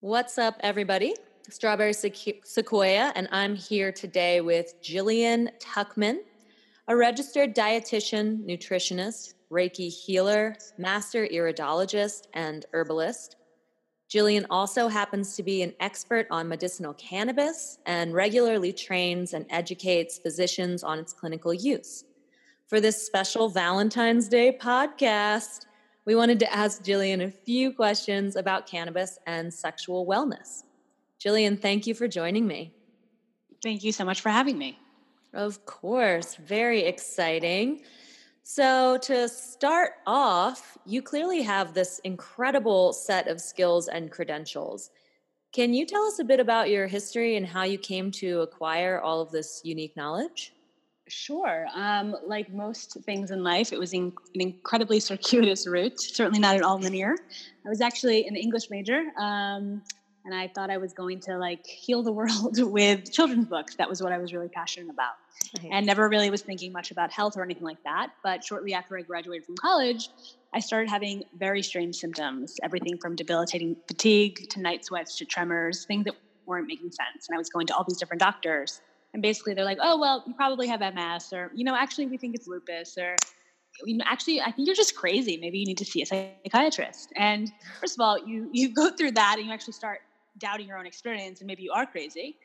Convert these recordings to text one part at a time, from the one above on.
What's up, everybody? Strawberry Sequoia, and I'm here today with Jillian Tuchman, a registered dietitian, nutritionist, Reiki healer, master iridologist, and herbalist. Jillian also happens to be an expert on medicinal cannabis and regularly trains and educates physicians on its clinical use. For this special Valentine's Day podcast, we wanted to ask Jillian a few questions about cannabis and sexual wellness. Jillian, thank you for joining me. Thank you so much for having me. Of course, very exciting. So, to start off, you clearly have this incredible set of skills and credentials. Can you tell us a bit about your history and how you came to acquire all of this unique knowledge? Sure. Um, like most things in life, it was in, an incredibly circuitous route, certainly not at all linear. I was actually an English major. Um, and I thought I was going to like heal the world with children's books. That was what I was really passionate about. And never really was thinking much about health or anything like that. But shortly after I graduated from college, I started having very strange symptoms everything from debilitating fatigue to night sweats to tremors, things that weren't making sense. And I was going to all these different doctors. And basically, they're like, oh, well, you probably have MS, or, you know, actually, we think it's lupus, or, you know, actually, I think you're just crazy. Maybe you need to see a psychiatrist. And first of all, you you go through that and you actually start doubting your own experience and maybe you are crazy.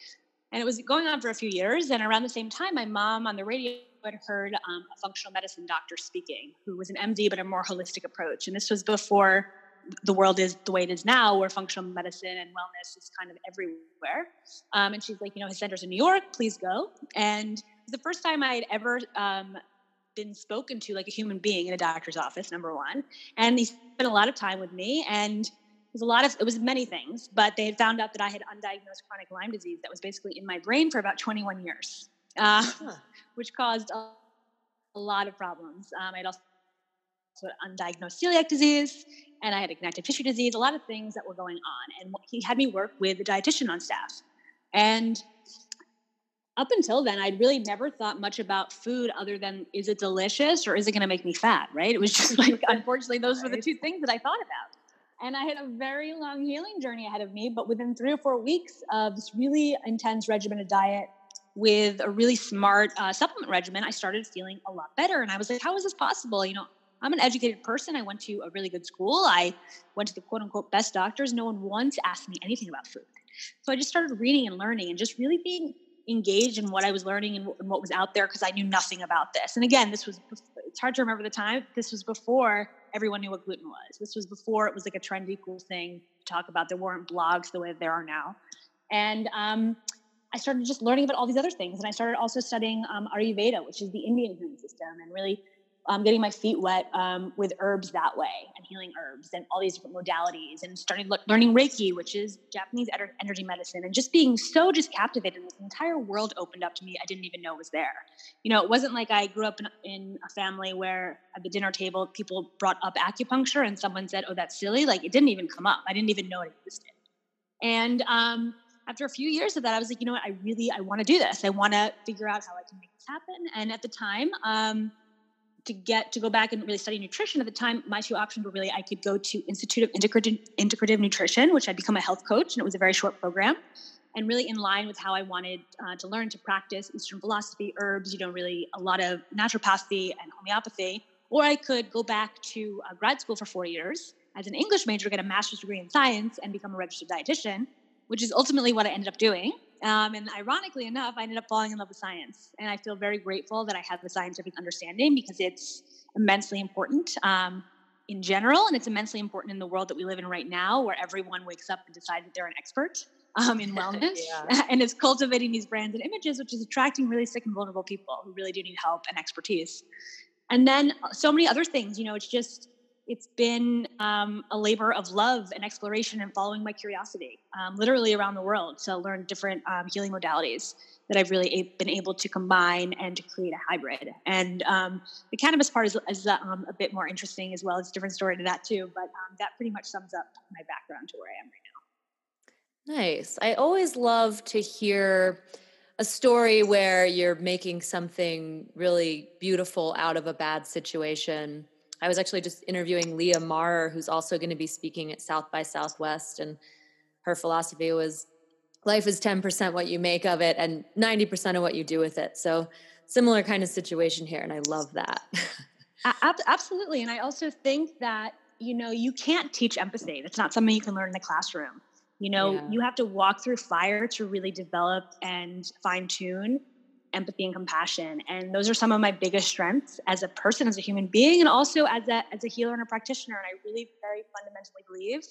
And it was going on for a few years. And around the same time, my mom on the radio had heard um, a functional medicine doctor speaking who was an MD, but a more holistic approach. And this was before the world is the way it is now, where functional medicine and wellness is kind of everywhere. Um, and she's like, you know, his center's in New York, please go. And the first time I had ever um, been spoken to like a human being in a doctor's office, number one. And he spent a lot of time with me. And it was a lot of it was many things but they had found out that i had undiagnosed chronic lyme disease that was basically in my brain for about 21 years uh, huh. which caused a, a, lot of problems um, i also undiagnosed celiac disease and i had a connective tissue disease a lot of things that were going on and he had me work with a dietitian on staff and up until then i'd really never thought much about food other than is it delicious or is it going to make me fat right it was just like unfortunately those were the two things that i thought about and I had a very long healing journey ahead of me. But within three or four weeks of this really intense regimented diet with a really smart uh, supplement regimen, I started feeling a lot better. And I was like, how is this possible? You know, I'm an educated person. I went to a really good school. I went to the quote unquote best doctors. No one once asked me anything about food. So I just started reading and learning and just really being engaged in what I was learning and what was out there because I knew nothing about this. And again, this was, it's hard to remember the time. This was before everyone knew what gluten was. This was before it was like a trendy cool thing to talk about. There weren't blogs the way there are now. And um, I started just learning about all these other things. And I started also studying um, Ayurveda, which is the Indian healing system, and really um, getting my feet wet um, with herbs that way and healing herbs and all these different modalities and starting le- learning Reiki, which is Japanese energy medicine, and just being so just captivated. This entire world opened up to me. I didn't even know was there. You know, it wasn't like I grew up in, in a family where at the dinner table people brought up acupuncture and someone said, "Oh, that's silly." Like it didn't even come up. I didn't even know it existed. And um, after a few years of that, I was like, you know what? I really I want to do this. I want to figure out how I can make this happen. And at the time. Um, to get to go back and really study nutrition at the time my two options were really i could go to institute of integrative, integrative nutrition which i'd become a health coach and it was a very short program and really in line with how i wanted uh, to learn to practice eastern philosophy herbs you know really a lot of naturopathy and homeopathy or i could go back to uh, grad school for four years as an english major get a master's degree in science and become a registered dietitian which is ultimately what i ended up doing um, and ironically enough, I ended up falling in love with science. And I feel very grateful that I have the scientific understanding because it's immensely important um, in general. And it's immensely important in the world that we live in right now, where everyone wakes up and decides that they're an expert um, in wellness and is cultivating these brands and images, which is attracting really sick and vulnerable people who really do need help and expertise. And then uh, so many other things, you know, it's just, it's been um, a labor of love and exploration and following my curiosity, um, literally around the world to learn different um, healing modalities that I've really a- been able to combine and to create a hybrid. And um, the cannabis part is, is um, a bit more interesting as well. It's a different story to that too, but um, that pretty much sums up my background to where I am right now. Nice. I always love to hear a story where you're making something really beautiful out of a bad situation I was actually just interviewing Leah Marr, who's also going to be speaking at South by Southwest. And her philosophy was life is 10% what you make of it and 90% of what you do with it. So similar kind of situation here. And I love that. Absolutely. And I also think that, you know, you can't teach empathy. That's not something you can learn in the classroom. You know, yeah. you have to walk through fire to really develop and fine tune empathy and compassion. And those are some of my biggest strengths as a person, as a human being, and also as a as a healer and a practitioner. And I really very fundamentally believe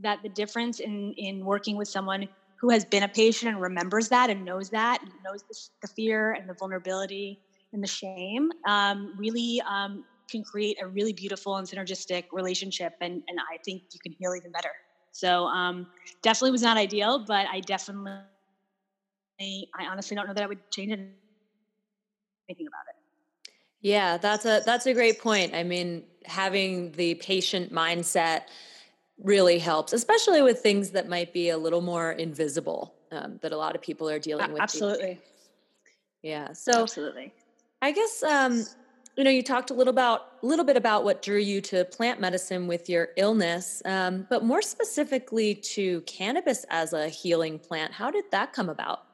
that the difference in in working with someone who has been a patient and remembers that and knows that and knows the, the fear and the vulnerability and the shame um, really um, can create a really beautiful and synergistic relationship and, and i think you can heal even better so um, definitely was not ideal but i definitely i honestly don't know that i would change anything about it yeah that's a that's a great point i mean having the patient mindset really helps, especially with things that might be a little more invisible um, that a lot of people are dealing with. Absolutely. Yeah. So absolutely. I guess um, you know you talked a little about a little bit about what drew you to plant medicine with your illness, um, but more specifically to cannabis as a healing plant. How did that come about?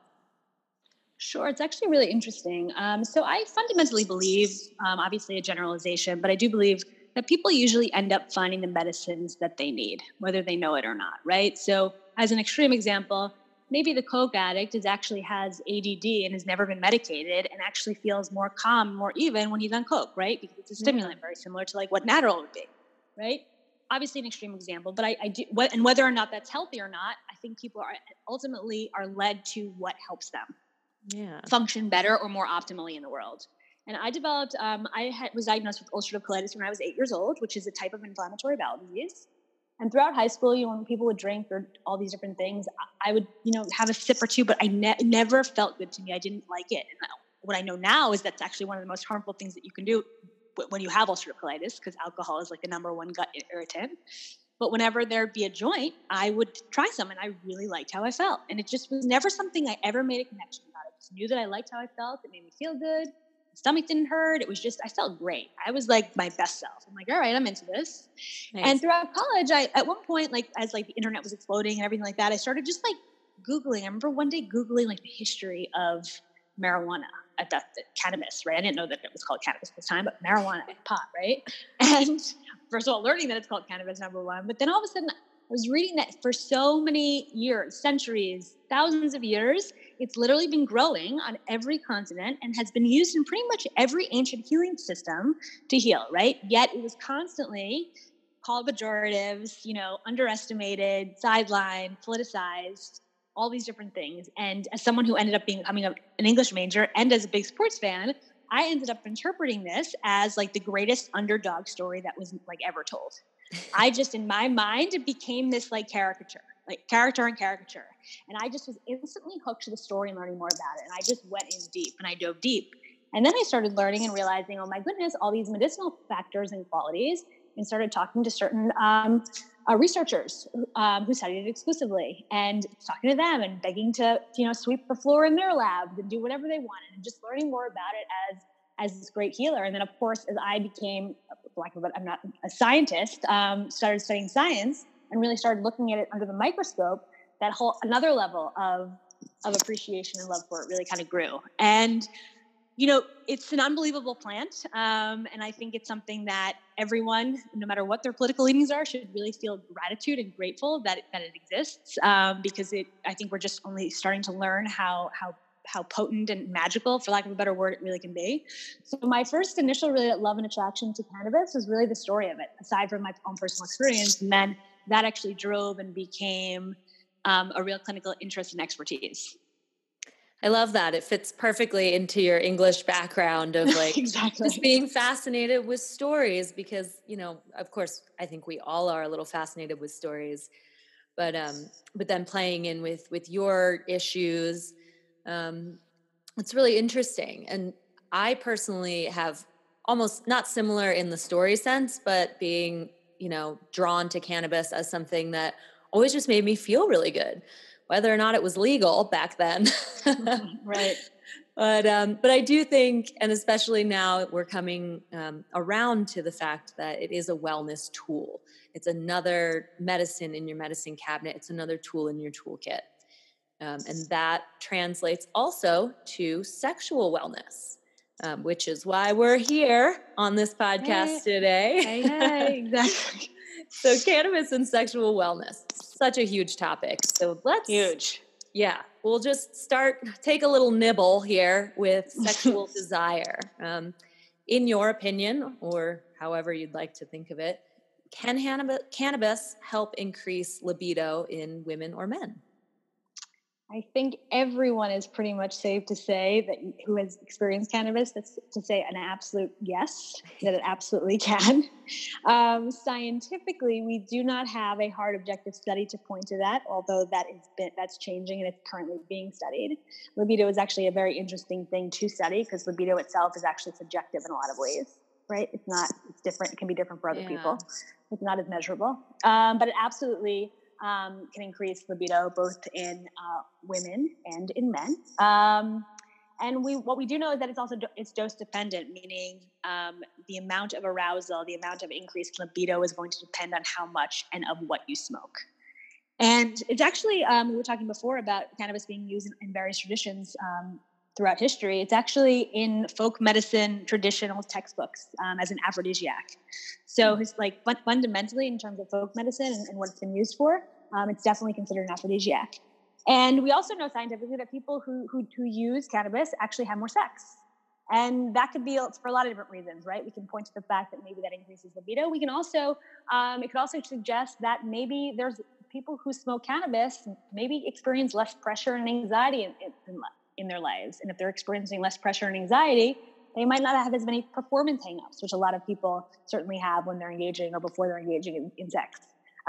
Sure, it's actually really interesting. Um, so I fundamentally believe, um, obviously a generalization, but I do believe that people usually end up finding the medicines that they need, whether they know it or not, right? So, as an extreme example, maybe the coke addict is actually has ADD and has never been medicated and actually feels more calm, more even when he's on coke, right? Because it's a stimulant, very similar to like what Adderall would be, right? Obviously, an extreme example, but I, I do, what, and whether or not that's healthy or not, I think people are ultimately are led to what helps them yeah. function better or more optimally in the world. And I developed, um, I had, was diagnosed with ulcerative colitis when I was eight years old, which is a type of inflammatory bowel disease. And throughout high school, you know, when people would drink or all these different things, I would, you know, have a sip or two, but I ne- never felt good to me. I didn't like it. And what I know now is that's actually one of the most harmful things that you can do when you have ulcerative colitis, because alcohol is like the number one gut irritant. But whenever there'd be a joint, I would try some, and I really liked how I felt. And it just was never something I ever made a connection knew that I liked how I felt. It made me feel good stomach didn't hurt. It was just, I felt great. I was like my best self. I'm like, all right, I'm into this. Nice. And throughout college, I, at one point, like as like the internet was exploding and everything like that, I started just like Googling. I remember one day Googling like the history of marijuana at that cannabis, right? I didn't know that it was called cannabis at the time, but marijuana, pot, right? And first of all, learning that it's called cannabis, number one. But then all of a sudden, I was reading that for so many years, centuries, thousands of years, it's literally been growing on every continent and has been used in pretty much every ancient healing system to heal, right? Yet it was constantly called pejoratives, you know, underestimated, sidelined, politicized, all these different things. And as someone who ended up being becoming an English major and as a big sports fan, I ended up interpreting this as like the greatest underdog story that was like ever told. I just, in my mind, it became this like caricature, like character and caricature. And I just was instantly hooked to the story and learning more about it. And I just went in deep and I dove deep. And then I started learning and realizing, oh my goodness, all these medicinal factors and qualities, and started talking to certain um, uh, researchers um, who studied it exclusively and talking to them and begging to, you know, sweep the floor in their lab and do whatever they wanted and just learning more about it as as this great healer. And then, of course, as I became, black, but I'm not a scientist, um, started studying science and really started looking at it under the microscope. That whole another level of of appreciation and love for it really kind of grew. And you know, it's an unbelievable plant, um, and I think it's something that everyone, no matter what their political leanings are, should really feel gratitude and grateful that it, that it exists. Um, because it, I think we're just only starting to learn how how how potent and magical, for lack of a better word, it really can be. So my first initial really love and attraction to cannabis was really the story of it, aside from my own personal experience. And then that actually drove and became um, a real clinical interest and expertise. I love that. It fits perfectly into your English background of like exactly. just being fascinated with stories because, you know, of course, I think we all are a little fascinated with stories. But um but then playing in with with your issues um, it's really interesting. And I personally have almost not similar in the story sense, but being, you know, drawn to cannabis as something that always just made me feel really good, whether or not it was legal back then. right. but um, but I do think, and especially now we're coming um, around to the fact that it is a wellness tool. It's another medicine in your medicine cabinet. It's another tool in your toolkit, um, and that translates also to sexual wellness, um, which is why we're here on this podcast hey. today. Hey, hey, exactly. so cannabis and sexual wellness, such a huge topic. So let's huge yeah, we'll just start, take a little nibble here with sexual desire. Um, in your opinion, or however you'd like to think of it, can cannabis help increase libido in women or men? I think everyone is pretty much safe to say that who has experienced cannabis that's to say an absolute yes that it absolutely can. Um, scientifically, we do not have a hard objective study to point to that, although that is been, that's changing and it's currently being studied. Libido is actually a very interesting thing to study because libido itself is actually subjective in a lot of ways. Right? It's not. It's different. It can be different for other yeah. people. It's not as measurable, um, but it absolutely um, can increase libido both in uh, women and in men. Um, and we, what we do know is that it's also do, it's dose dependent, meaning um, the amount of arousal, the amount of increased libido is going to depend on how much and of what you smoke. And it's actually um, we were talking before about cannabis being used in, in various traditions um, throughout history. It's actually in folk medicine traditional textbooks um, as an aphrodisiac. So, it's like fundamentally, in terms of folk medicine and, and what it's been used for, um, it's definitely considered an aphrodisiac. And we also know scientifically that people who, who, who use cannabis actually have more sex. And that could be for a lot of different reasons, right? We can point to the fact that maybe that increases libido. We can also, um, it could also suggest that maybe there's people who smoke cannabis maybe experience less pressure and anxiety in, in, in their lives. And if they're experiencing less pressure and anxiety, they might not have as many performance hangups, which a lot of people certainly have when they're engaging or before they're engaging in, in sex.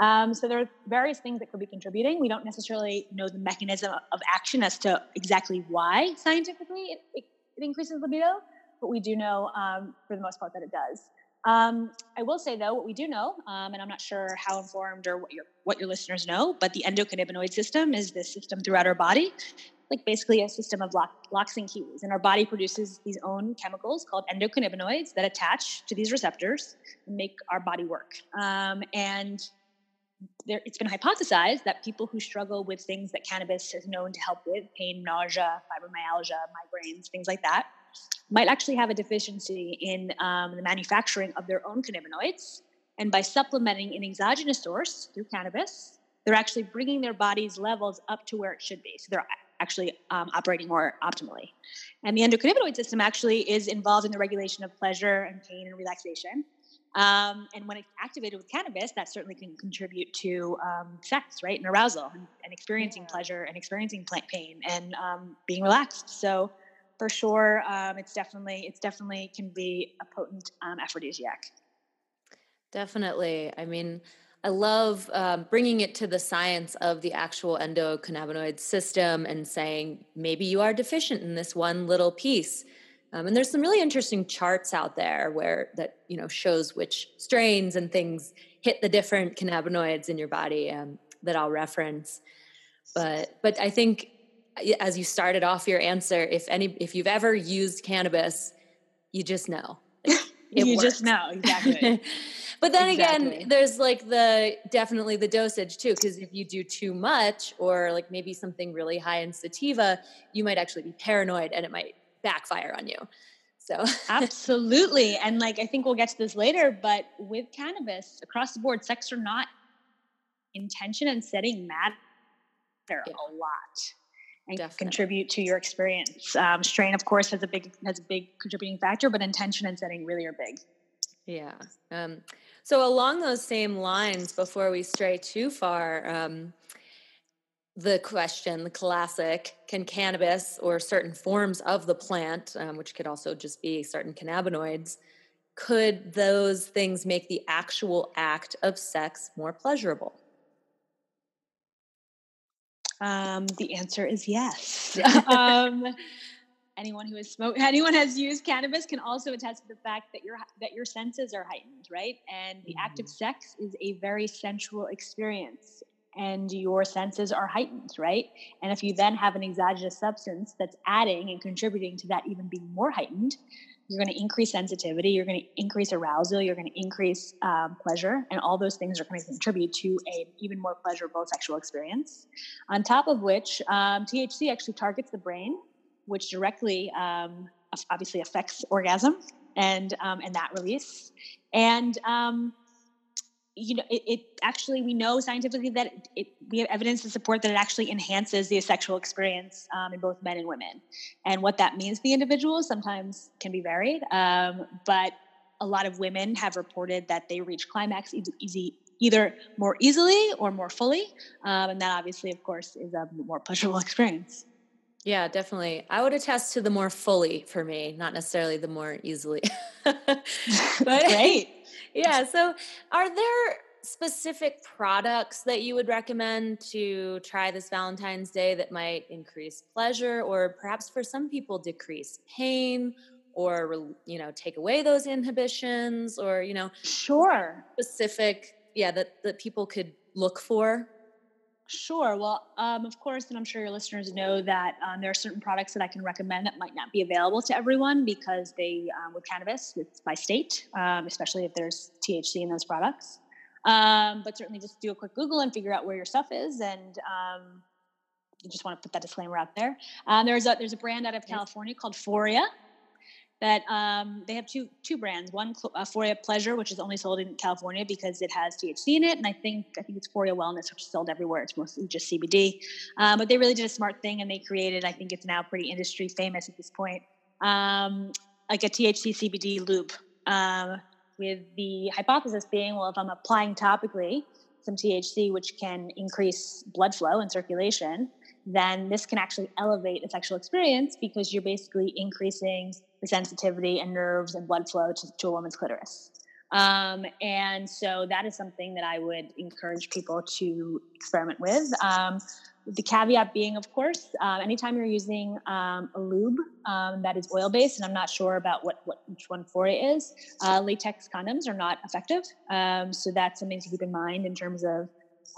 Um, so there are various things that could be contributing. We don't necessarily know the mechanism of action as to exactly why scientifically it, it, it increases libido, but we do know um, for the most part that it does. Um, I will say though, what we do know, um, and I'm not sure how informed or what your what your listeners know, but the endocannabinoid system is this system throughout our body, like basically a system of lock, locks and keys, and our body produces these own chemicals called endocannabinoids that attach to these receptors and make our body work. Um, and there, it's been hypothesized that people who struggle with things that cannabis is known to help with pain, nausea, fibromyalgia, migraines, things like that might actually have a deficiency in um, the manufacturing of their own cannabinoids. And by supplementing an exogenous source through cannabis, they're actually bringing their body's levels up to where it should be. So they're actually um, operating more optimally. And the endocannabinoid system actually is involved in the regulation of pleasure and pain and relaxation. Um, and when it's activated with cannabis, that certainly can contribute to um, sex, right, and arousal, and, and experiencing yeah. pleasure, and experiencing pain, and um, being relaxed. So, for sure, um, it's definitely it's definitely can be a potent um, aphrodisiac. Definitely. I mean, I love um, bringing it to the science of the actual endocannabinoid system and saying maybe you are deficient in this one little piece um, and there's some really interesting charts out there where that you know shows which strains and things hit the different cannabinoids in your body um, that I'll reference. But but I think as you started off your answer, if any if you've ever used cannabis, you just know. you works. just know exactly. but then exactly. again, there's like the definitely the dosage too, because if you do too much or like maybe something really high in sativa, you might actually be paranoid and it might backfire on you. So absolutely. And like I think we'll get to this later, but with cannabis across the board, sex or not, intention and setting matter yeah. a lot and Definitely. contribute to your experience. Um, strain, of course, has a big has a big contributing factor, but intention and setting really are big. Yeah. Um, so along those same lines, before we stray too far, um, the question, the classic, can cannabis or certain forms of the plant, um, which could also just be certain cannabinoids, could those things make the actual act of sex more pleasurable? Um, the answer is yes. um, anyone who has smoked, anyone has used cannabis can also attest to the fact that your that your senses are heightened, right? And the mm-hmm. act of mm-hmm. sex is a very sensual experience and your senses are heightened, right? And if you then have an exogenous substance that's adding and contributing to that even being more heightened, you're going to increase sensitivity, you're going to increase arousal, you're going to increase um, pleasure, and all those things are going to contribute to a even more pleasurable sexual experience. On top of which, um, THC actually targets the brain, which directly um, obviously affects orgasm and um, and that release. And um, you know, it, it, actually we know scientifically that it, we have evidence to support that it actually enhances the sexual experience um, in both men and women. And what that means to the individual sometimes can be varied, um, but a lot of women have reported that they reach climax easy, easy either more easily or more fully, um, and that obviously, of course, is a more pleasurable experience. Yeah, definitely. I would attest to the more fully for me, not necessarily the more easily. but great. Yeah. So, are there specific products that you would recommend to try this Valentine's Day that might increase pleasure or perhaps for some people decrease pain or you know take away those inhibitions or you know sure specific yeah that that people could look for Sure. Well, um, of course, and I'm sure your listeners know that um, there are certain products that I can recommend that might not be available to everyone because they, um, with cannabis, it's by state, um, especially if there's THC in those products. Um, but certainly just do a quick Google and figure out where your stuff is. And um, you just want to put that disclaimer out there. there's, a, there's a brand out of California called Foria that um, they have two two brands. One uh, Foria Pleasure, which is only sold in California because it has THC in it, and I think I think it's Foria Wellness, which is sold everywhere. It's mostly just CBD. Um, but they really did a smart thing, and they created. I think it's now pretty industry famous at this point, um, like a THC CBD loop. Um, with the hypothesis being, well, if I'm applying topically some THC, which can increase blood flow and circulation, then this can actually elevate a sexual experience because you're basically increasing the sensitivity and nerves and blood flow to, to a woman's clitoris. Um, and so that is something that I would encourage people to experiment with. Um, the caveat being, of course, uh, anytime you're using um, a lube um, that is oil based, and I'm not sure about what, what which one Foria is, uh, latex condoms are not effective. Um, so that's something to keep in mind in terms of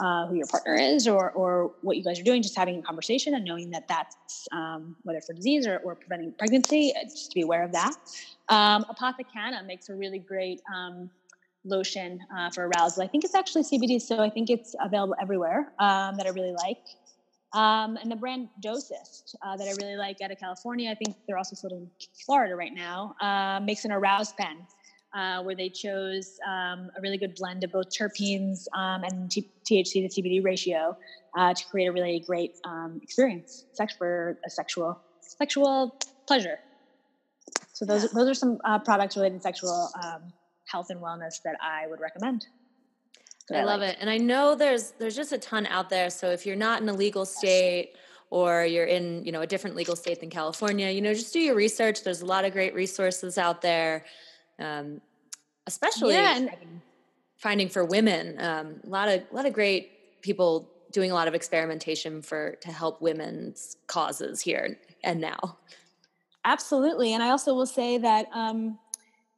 uh, who your partner is or, or what you guys are doing, just having a conversation and knowing that that's um, whether for disease or, or preventing pregnancy, uh, just to be aware of that. Um, Apothecanna makes a really great um, lotion uh, for arousal. I think it's actually CBD, so I think it's available everywhere um, that I really like. Um, and the brand Dosist uh, that I really like out of California, I think they're also sold in Florida right now, uh, makes an aroused pen uh, where they chose um, a really good blend of both terpenes um, and T- THC to CBD ratio uh, to create a really great um, experience sex for a sexual sexual pleasure. So those yeah. those are some uh, products related to sexual um, health and wellness that I would recommend. I, I love like. it, and I know there's there's just a ton out there. So if you're not in a legal state or you're in you know a different legal state than California, you know just do your research. There's a lot of great resources out there um, especially yeah, and- finding for women. Um, a lot of a lot of great people doing a lot of experimentation for to help women's causes here and now. Absolutely, and I also will say that um,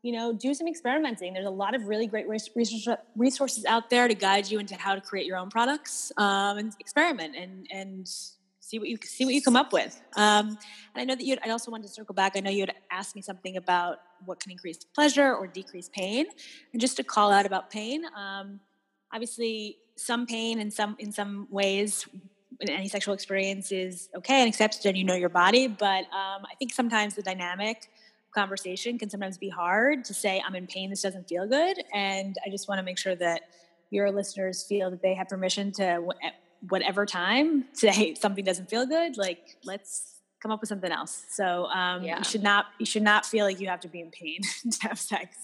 you know do some experimenting. There's a lot of really great resources out there to guide you into how to create your own products um, and experiment and and see what you see what you come up with. Um, and I know that you. I also wanted to circle back. I know you had asked me something about what can increase pleasure or decrease pain, and just to call out about pain. Um, obviously, some pain in some in some ways in any sexual experience is okay and accepted, and you know your body. But um, I think sometimes the dynamic conversation can sometimes be hard to say, "I'm in pain. This doesn't feel good," and I just want to make sure that your listeners feel that they have permission to whatever time say something doesn't feel good like let's come up with something else. So um, yeah. you should not you should not feel like you have to be in pain to have sex.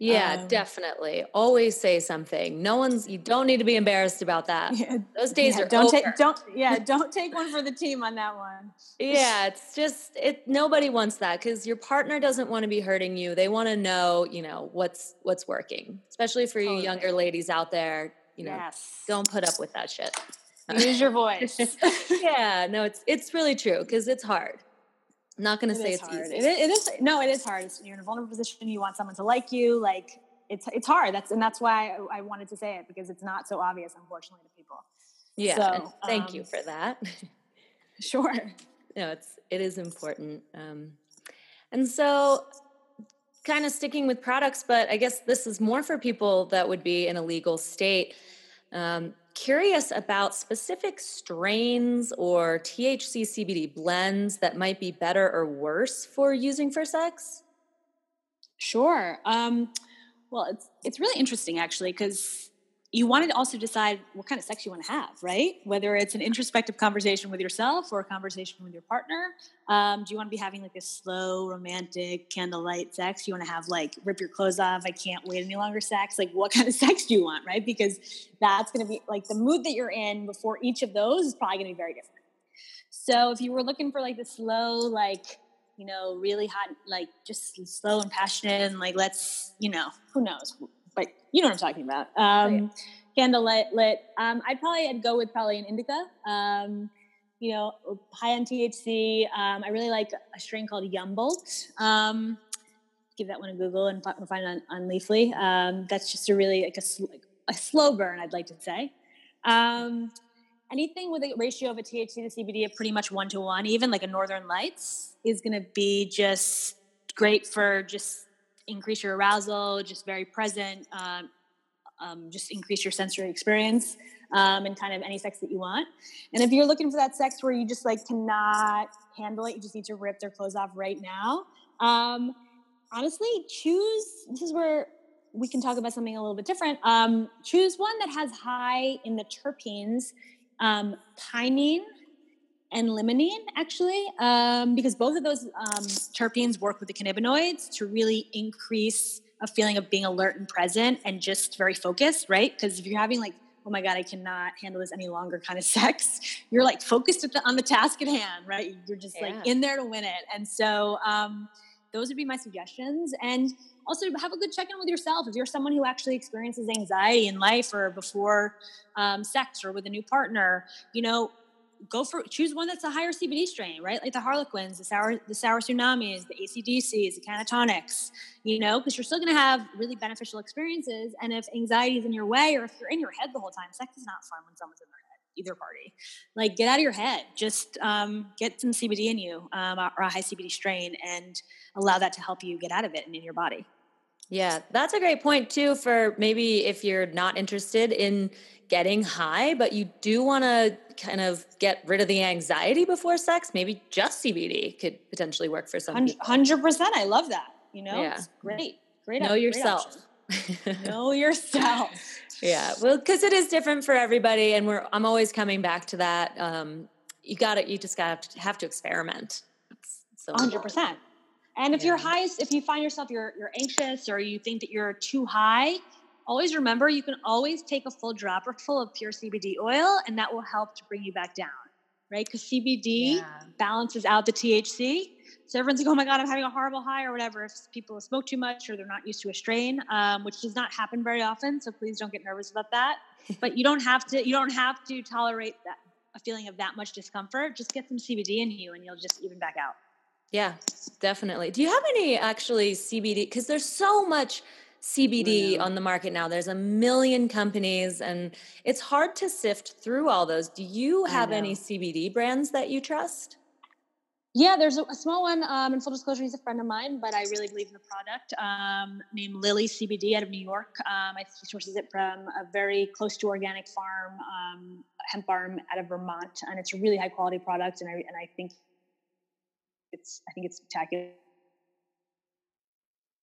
Yeah um, definitely. Always say something. No one's you don't need to be embarrassed about that. Yeah, those days yeah, are don't take don't yeah don't take one for the team on that one. Yeah it's just it nobody wants that because your partner doesn't want to be hurting you. They want to know you know what's what's working especially for totally. you younger ladies out there you know, yes. don't put up with that shit. Use your voice. yeah, no, it's it's really true because it's hard. I'm not going to say it's hard. easy. It is, it is no, it is hard. It's, you're in a vulnerable position. You want someone to like you. Like it's it's hard. That's and that's why I, I wanted to say it because it's not so obvious, unfortunately, to people. Yeah. So, thank um, you for that. sure. No, it's it is important. Um, and so kind of sticking with products, but I guess this is more for people that would be in a legal state. Um, curious about specific strains or THC CBD blends that might be better or worse for using for sex? Sure. Um, well, it's it's really interesting actually because you want to also decide what kind of sex you want to have, right? Whether it's an introspective conversation with yourself or a conversation with your partner. Um, do you want to be having like a slow, romantic, candlelight sex? You want to have like rip your clothes off, I can't wait any longer sex? Like, what kind of sex do you want, right? Because that's going to be like the mood that you're in before each of those is probably going to be very different. So, if you were looking for like the slow, like, you know, really hot, like just slow and passionate, and like, let's, you know, who knows? You know what I'm talking about. Um, Candlelit lit. Um, I'd probably I'd go with probably an indica. Um, you know, high end THC. Um, I really like a strain called Yumboldt. Um, give that one a Google and find it on, on Leafly. Um, that's just a really like a, like a slow burn, I'd like to say. Um, anything with a ratio of a THC to CBD of pretty much one to one, even like a Northern Lights, is going to be just great for just increase your arousal, just very present, um, um, just increase your sensory experience um, and kind of any sex that you want. And if you're looking for that sex where you just like cannot handle it, you just need to rip their clothes off right now. Um, honestly, choose. This is where we can talk about something a little bit different. Um, choose one that has high in the terpenes, um, pinene and limonene actually um, because both of those um, terpenes work with the cannabinoids to really increase a feeling of being alert and present and just very focused right? Because if you're having like oh my god i cannot handle this any longer kind of sex you're like focused the, on the task at hand right? You're just yeah. like in there to win it. And so um, those would be my suggestions. And also have a good check-in with yourself. If you're someone who actually experiences anxiety in life or before um, sex or with a new partner you know go for choose one that's a higher CBD strain, right? Like the Harlequins, the sour, the sour tsunamis, the ACDCs, the Cannatonics, you know, because you're still going to have really beneficial experiences. And if anxiety is in your way, or if you're in your head the whole time, sex is not fun when someone's in their head. Either party, like get out of your head. Just um, get some CBD in you, um, or a high CBD strain, and allow that to help you get out of it and in your body. Yeah, that's a great point too. For maybe if you're not interested in getting high, but you do want to kind of get rid of the anxiety before sex, maybe just CBD could potentially work for some 100, people. 100%. I love that. You know, yeah. It's great. Great. Know yourself. know yourself. Yeah. Well, because it is different for everybody. And we're, I'm always coming back to that. Um, you got to, you just got to have to experiment. So 100%. And if yeah. you're high, if you find yourself you're you're anxious or you think that you're too high, always remember you can always take a full dropper full of pure CBD oil and that will help to bring you back down, right? Because CBD yeah. balances out the THC. So everyone's like, oh my God, I'm having a horrible high or whatever. If people smoke too much or they're not used to a strain, um, which does not happen very often. So please don't get nervous about that. but you don't have to, you don't have to tolerate that a feeling of that much discomfort. Just get some CBD in you and you'll just even back out. Yeah, definitely. Do you have any actually CBD? Because there's so much CBD on the market now. There's a million companies and it's hard to sift through all those. Do you have any CBD brands that you trust? Yeah, there's a, a small one. Um, in full disclosure, he's a friend of mine, but I really believe in the product. Um, named Lily CBD out of New York. Um, I he sources it from a very close to organic farm, um, hemp farm out of Vermont, and it's a really high quality product. And I and I think it's I think it's spectacular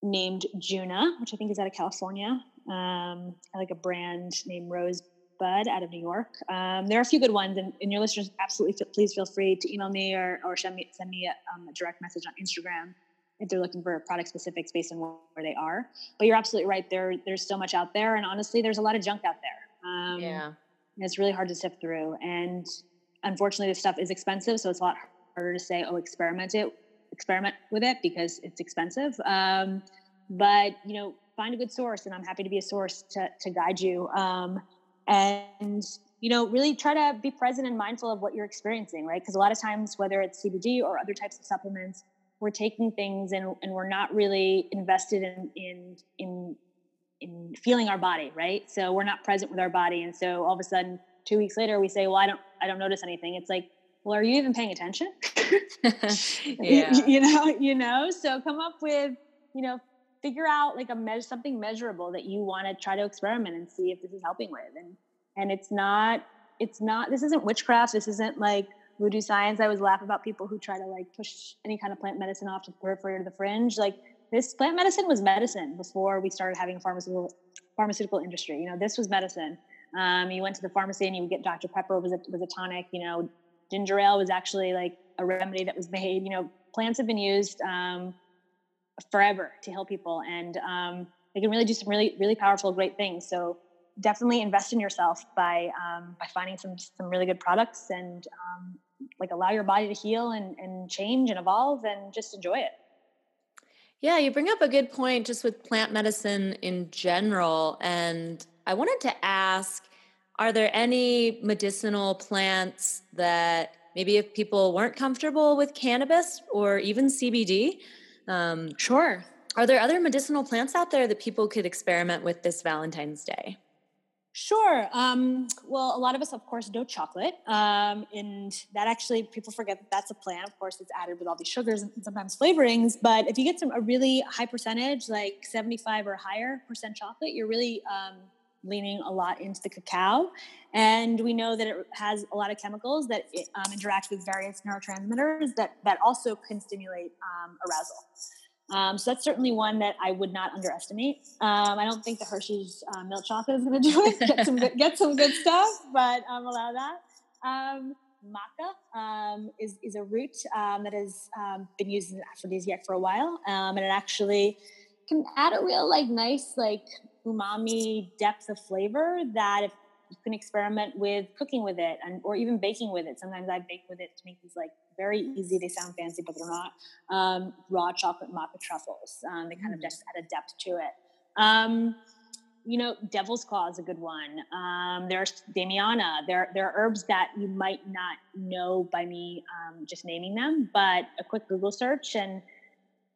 named Juna, which I think is out of California. Um, I like a brand named Rosebud out of New York. Um, there are a few good ones, and, and your listeners absolutely feel, please feel free to email me or, or send me, send me a, um, a direct message on Instagram if they're looking for product specifics based on where they are. But you're absolutely right. There, there's so much out there, and honestly, there's a lot of junk out there. Um, yeah, it's really hard to sift through, and unfortunately, this stuff is expensive, so it's a lot harder to say, "Oh, experiment it." experiment with it because it's expensive. Um, but you know, find a good source, and I'm happy to be a source to to guide you. Um, and you know, really try to be present and mindful of what you're experiencing, right? Because a lot of times, whether it's CBD or other types of supplements, we're taking things and, and we're not really invested in in in in feeling our body, right? So we're not present with our body, and so all of a sudden two weeks later we say, well, I don't, I don't notice anything. It's like, well, are you even paying attention? yeah. you, you know, you know, so come up with, you know, figure out like a measure, something measurable that you want to try to experiment and see if this is helping with. And, and it's not, it's not, this isn't witchcraft. This isn't like voodoo science. I always laugh about people who try to like push any kind of plant medicine off to the periphery or the fringe. Like this plant medicine was medicine before we started having pharmaceutical pharmaceutical industry. You know, this was medicine. Um, you went to the pharmacy and you would get Dr. Pepper was a, was a tonic. You know, ginger ale was actually like a remedy that was made. You know, plants have been used um, forever to heal people, and um, they can really do some really really powerful, great things. So definitely invest in yourself by um, by finding some some really good products and um, like allow your body to heal and, and change and evolve and just enjoy it. Yeah, you bring up a good point just with plant medicine in general. And I wanted to ask are there any medicinal plants that maybe if people weren't comfortable with cannabis or even CBD? Um, sure. Are there other medicinal plants out there that people could experiment with this Valentine's Day? Sure. Um, well, a lot of us, of course, know chocolate, um, and that actually people forget that that's a plant. Of course, it's added with all these sugars and sometimes flavorings. But if you get some a really high percentage, like seventy-five or higher percent chocolate, you're really um, leaning a lot into the cacao. And we know that it has a lot of chemicals that it, um, interact with various neurotransmitters that that also can stimulate um, arousal. Um, so that's certainly one that I would not underestimate. Um, I don't think the Hershey's uh, milk chocolate is going to do it. Get some good, get some good stuff, but um, allow that. Um, maca um, is is a root um, that has um, been used as an aphrodisiac for a while, and it actually can add a real like nice like umami depth of flavor that if you can experiment with cooking with it and or even baking with it. Sometimes I bake with it to make these like very easy. They sound fancy, but they're not. Um, raw chocolate maca truffles. Um, they kind of mm. just add a depth to it. Um, you know, devil's claw is a good one. Um, there's Damiana. There, there are herbs that you might not know by me um, just naming them, but a quick Google search and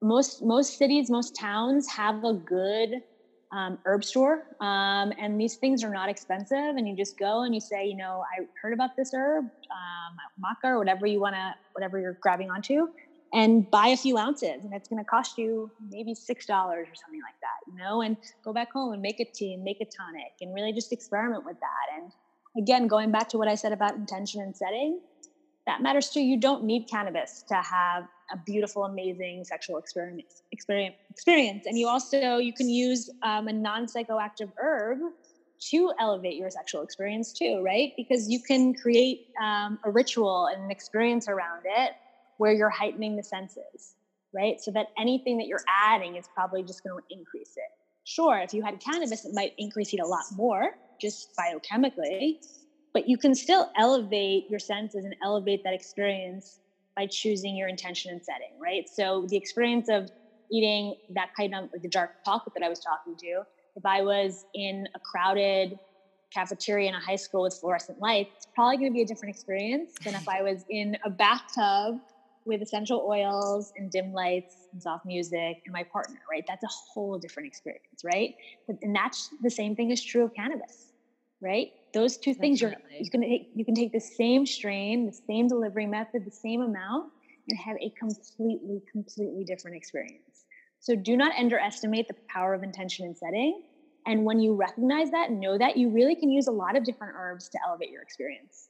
most most cities, most towns have a good um, herb store. Um, and these things are not expensive. And you just go and you say, you know, I heard about this herb, um, maca or whatever you want to, whatever you're grabbing onto, and buy a few ounces. And it's going to cost you maybe $6 or something like that, you know, and go back home and make a tea and make a tonic and really just experiment with that. And again, going back to what I said about intention and setting, that matters too. You don't need cannabis to have a beautiful, amazing sexual experience. Experience, experience. and you also you can use um, a non psychoactive herb to elevate your sexual experience too, right? Because you can create um, a ritual and an experience around it where you're heightening the senses, right? So that anything that you're adding is probably just going to increase it. Sure, if you had cannabis, it might increase it a lot more just biochemically, but you can still elevate your senses and elevate that experience by choosing your intention and setting, right? So the experience of eating that kind of like the dark chocolate that I was talking to, if I was in a crowded cafeteria in a high school with fluorescent lights, it's probably going to be a different experience than if I was in a bathtub with essential oils and dim lights and soft music and my partner, right? That's a whole different experience, right? And that's the same thing is true of cannabis, right? Those two things you're you can take you can take the same strain the same delivery method the same amount and have a completely completely different experience. So do not underestimate the power of intention and setting. And when you recognize that and know that you really can use a lot of different herbs to elevate your experience.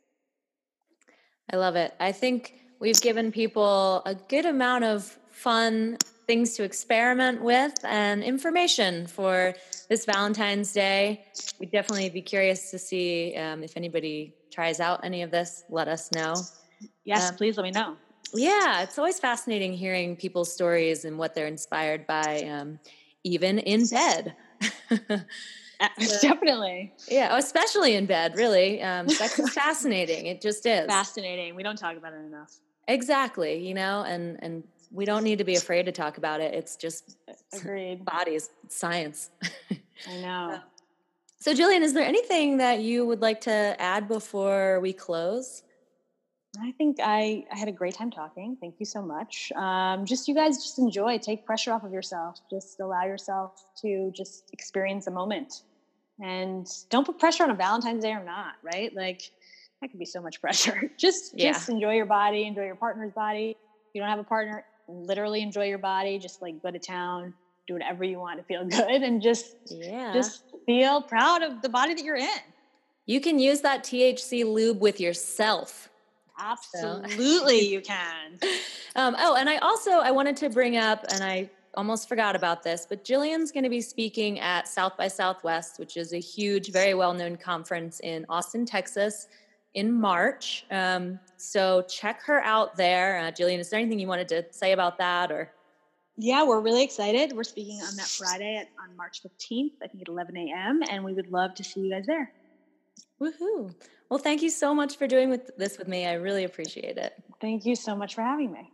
I love it. I think we've given people a good amount of fun things to experiment with and information for this Valentine's Day. We'd definitely be curious to see um, if anybody tries out any of this. Let us know. Yes, um, please let me know. Yeah, it's always fascinating hearing people's stories and what they're inspired by, um, even in bed. Definitely. Yeah, especially in bed, really. Um, sex is fascinating. It just is. Fascinating. We don't talk about it enough. Exactly, you know, and and we don't need to be afraid to talk about it. It's just Agreed. bodies, science. I know. So, Jillian, is there anything that you would like to add before we close? I think I, I had a great time talking. Thank you so much. Um, just you guys just enjoy, take pressure off of yourself. Just allow yourself to just experience a moment and don't put pressure on a Valentine's Day or not, right? Like that could be so much pressure. just yeah. just enjoy your body, enjoy your partner's body. If you don't have a partner, literally enjoy your body. Just like go to town, do whatever you want to feel good, and just yeah, just feel proud of the body that you're in. You can use that THC lube with yourself. Absolutely, so. you can. Um, oh, and I also I wanted to bring up, and I almost forgot about this, but Jillian's going to be speaking at South by Southwest, which is a huge, very well known conference in Austin, Texas, in March. Um, so check her out there. Uh, Jillian, is there anything you wanted to say about that or? Yeah, we're really excited. We're speaking on that Friday at, on March 15th, I think at 11 a.m., and we would love to see you guys there. Woohoo. Well, thank you so much for doing with this with me. I really appreciate it. Thank you so much for having me.